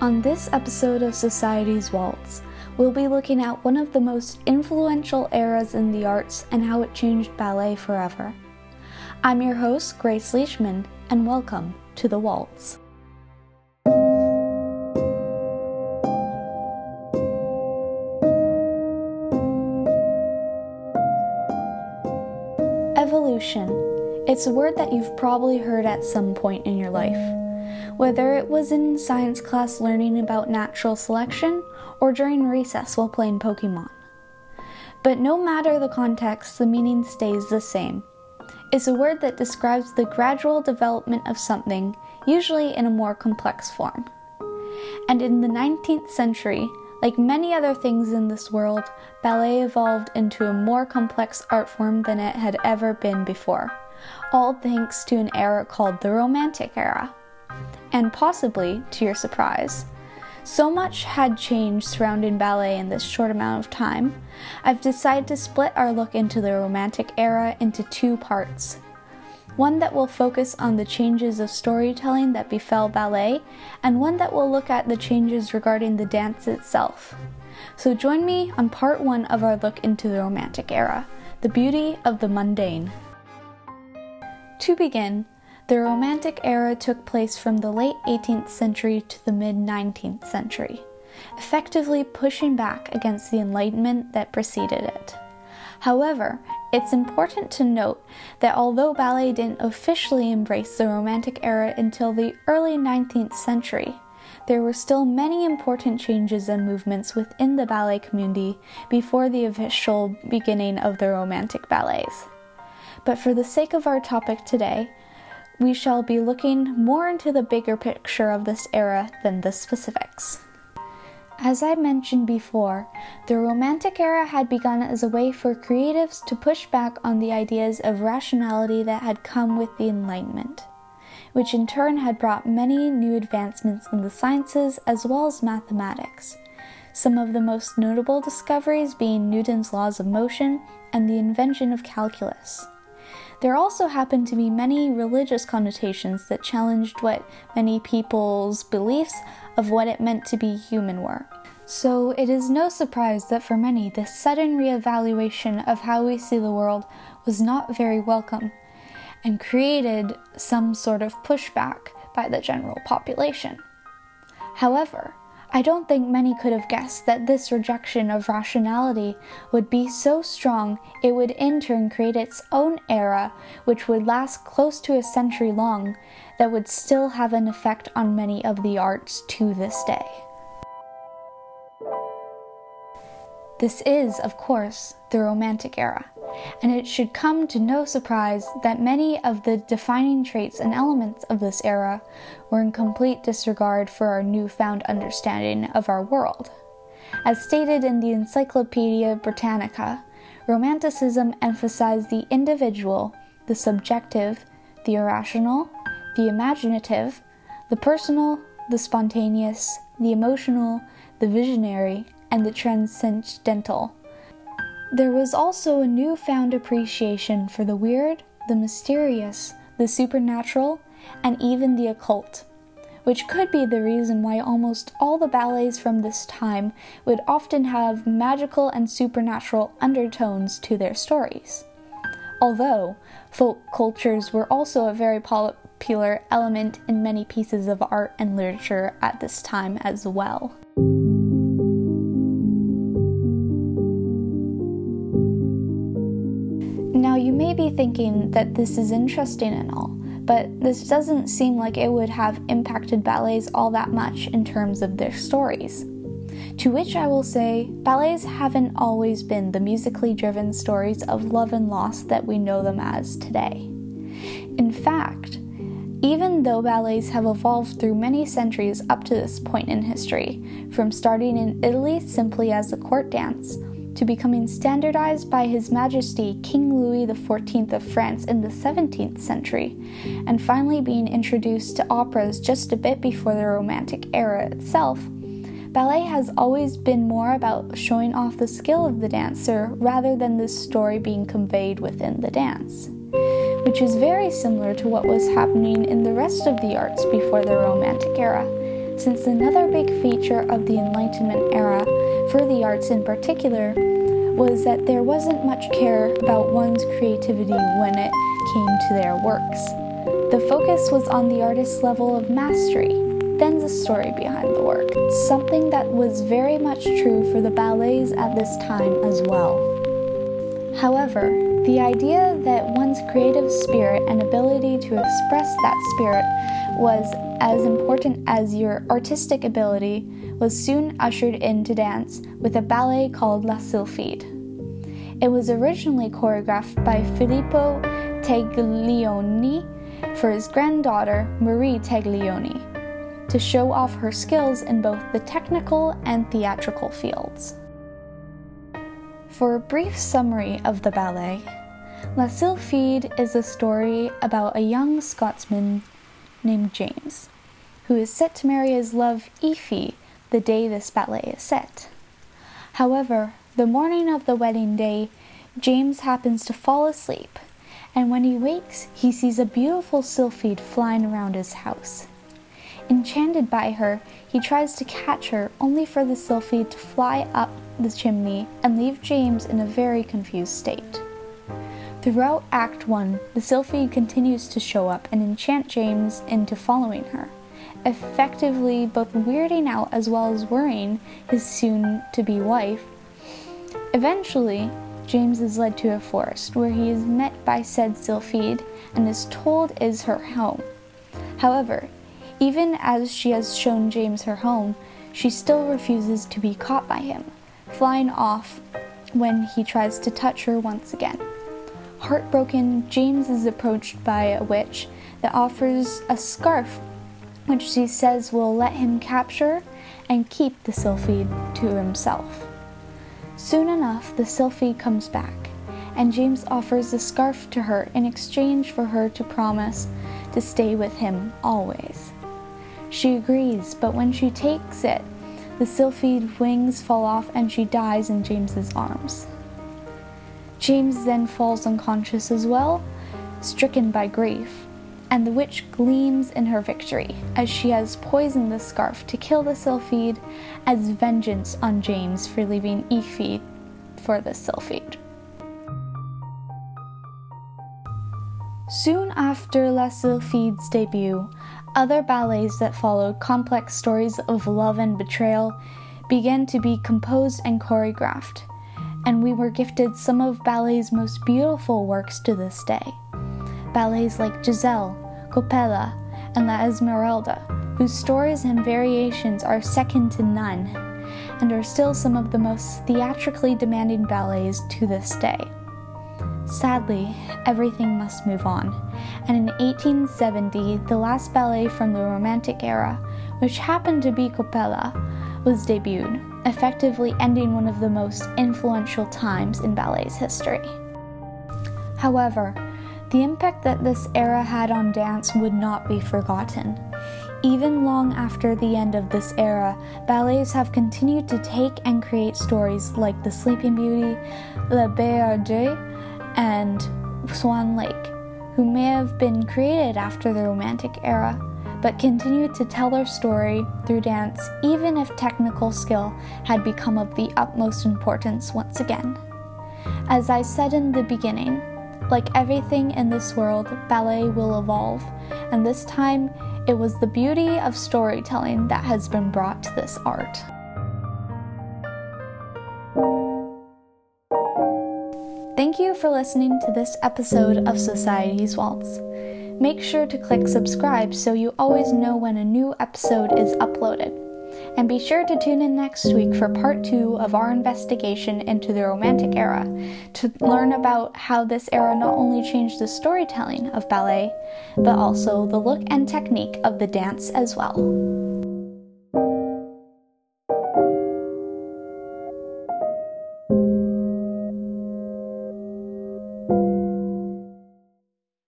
On this episode of Society's Waltz, we'll be looking at one of the most influential eras in the arts and how it changed ballet forever. I'm your host, Grace Leishman, and welcome to The Waltz. Evolution. It's a word that you've probably heard at some point in your life whether it was in science class learning about natural selection or during recess while playing Pokemon. But no matter the context, the meaning stays the same. It's a word that describes the gradual development of something, usually in a more complex form. And in the 19th century, like many other things in this world, ballet evolved into a more complex art form than it had ever been before, all thanks to an era called the Romantic era and possibly to your surprise. So much had changed surrounding ballet in this short amount of time, I've decided to split our look into the Romantic era into two parts. One that will focus on the changes of storytelling that befell ballet, and one that will look at the changes regarding the dance itself. So join me on part one of our look into the Romantic era the beauty of the mundane. To begin, the Romantic era took place from the late 18th century to the mid 19th century, effectively pushing back against the Enlightenment that preceded it. However, it's important to note that although ballet didn't officially embrace the Romantic era until the early 19th century, there were still many important changes and movements within the ballet community before the official beginning of the Romantic ballets. But for the sake of our topic today, we shall be looking more into the bigger picture of this era than the specifics. As I mentioned before, the Romantic era had begun as a way for creatives to push back on the ideas of rationality that had come with the Enlightenment, which in turn had brought many new advancements in the sciences as well as mathematics. Some of the most notable discoveries being Newton's laws of motion and the invention of calculus. There also happened to be many religious connotations that challenged what many people's beliefs of what it meant to be human were. So it is no surprise that for many, this sudden reevaluation of how we see the world was not very welcome and created some sort of pushback by the general population. However, I don't think many could have guessed that this rejection of rationality would be so strong it would in turn create its own era, which would last close to a century long, that would still have an effect on many of the arts to this day. This is, of course, the Romantic era and it should come to no surprise that many of the defining traits and elements of this era were in complete disregard for our newfound understanding of our world. As stated in the Encyclopedia Britannica, Romanticism emphasized the individual, the subjective, the irrational, the imaginative, the personal, the spontaneous, the emotional, the visionary, and the transcendental there was also a newfound appreciation for the weird, the mysterious, the supernatural, and even the occult, which could be the reason why almost all the ballets from this time would often have magical and supernatural undertones to their stories. Although folk cultures were also a very popular element in many pieces of art and literature at this time as well. Thinking that this is interesting and all, but this doesn't seem like it would have impacted ballets all that much in terms of their stories. To which I will say, ballets haven't always been the musically driven stories of love and loss that we know them as today. In fact, even though ballets have evolved through many centuries up to this point in history, from starting in Italy simply as a court dance, to becoming standardized by His Majesty King Louis XIV of France in the 17th century, and finally being introduced to operas just a bit before the Romantic era itself, ballet has always been more about showing off the skill of the dancer rather than the story being conveyed within the dance. Which is very similar to what was happening in the rest of the arts before the Romantic era since another big feature of the Enlightenment era, for the arts in particular, was that there wasn't much care about one's creativity when it came to their works. The focus was on the artist's level of mastery, then the story behind the work, something that was very much true for the ballets at this time as well. However, the idea that one's creative spirit and ability to express that spirit was as important as your artistic ability was soon ushered into dance with a ballet called La Sylphide. It was originally choreographed by Filippo Taglioni for his granddaughter Marie Taglioni to show off her skills in both the technical and theatrical fields. For a brief summary of the ballet, La Sylphide is a story about a young Scotsman named James, who is set to marry his love Effie the day this ballet is set. However, the morning of the wedding day, James happens to fall asleep, and when he wakes, he sees a beautiful sylphide flying around his house. Enchanted by her, he tries to catch her, only for the sylphide to fly up the chimney and leave James in a very confused state. Throughout Act 1, the sylphide continues to show up and enchant James into following her, effectively both weirding out as well as worrying his soon to be wife. Eventually, James is led to a forest where he is met by said sylphide and is told is her home. However, even as she has shown James her home, she still refuses to be caught by him, flying off when he tries to touch her once again. Heartbroken, James is approached by a witch that offers a scarf, which she says will let him capture and keep the sylphide to himself. Soon enough, the sylphide comes back, and James offers the scarf to her in exchange for her to promise to stay with him always. She agrees, but when she takes it, the sylphid wings fall off and she dies in James's arms. James then falls unconscious as well, stricken by grief, and the witch gleams in her victory as she has poisoned the scarf to kill the sylphid as vengeance on James for leaving Effie for the sylphide. Soon after La Sylphide's debut, other ballets that followed complex stories of love and betrayal began to be composed and choreographed, and we were gifted some of ballet's most beautiful works to this day. Ballets like Giselle, Coppelia, and La Esmeralda, whose stories and variations are second to none, and are still some of the most theatrically demanding ballets to this day. Sadly, everything must move on, and in 1870, the last ballet from the Romantic era, which happened to be Coppelia, was debuted, effectively ending one of the most influential times in ballet's history. However, the impact that this era had on dance would not be forgotten. Even long after the end of this era, ballets have continued to take and create stories like The Sleeping Beauty, La Bayadère, and Swan Lake, who may have been created after the Romantic era, but continued to tell their story through dance even if technical skill had become of the utmost importance once again. As I said in the beginning, like everything in this world, ballet will evolve, and this time it was the beauty of storytelling that has been brought to this art. Thank you for listening to this episode of Society's Waltz. Make sure to click subscribe so you always know when a new episode is uploaded. And be sure to tune in next week for part two of our investigation into the Romantic era to learn about how this era not only changed the storytelling of ballet, but also the look and technique of the dance as well.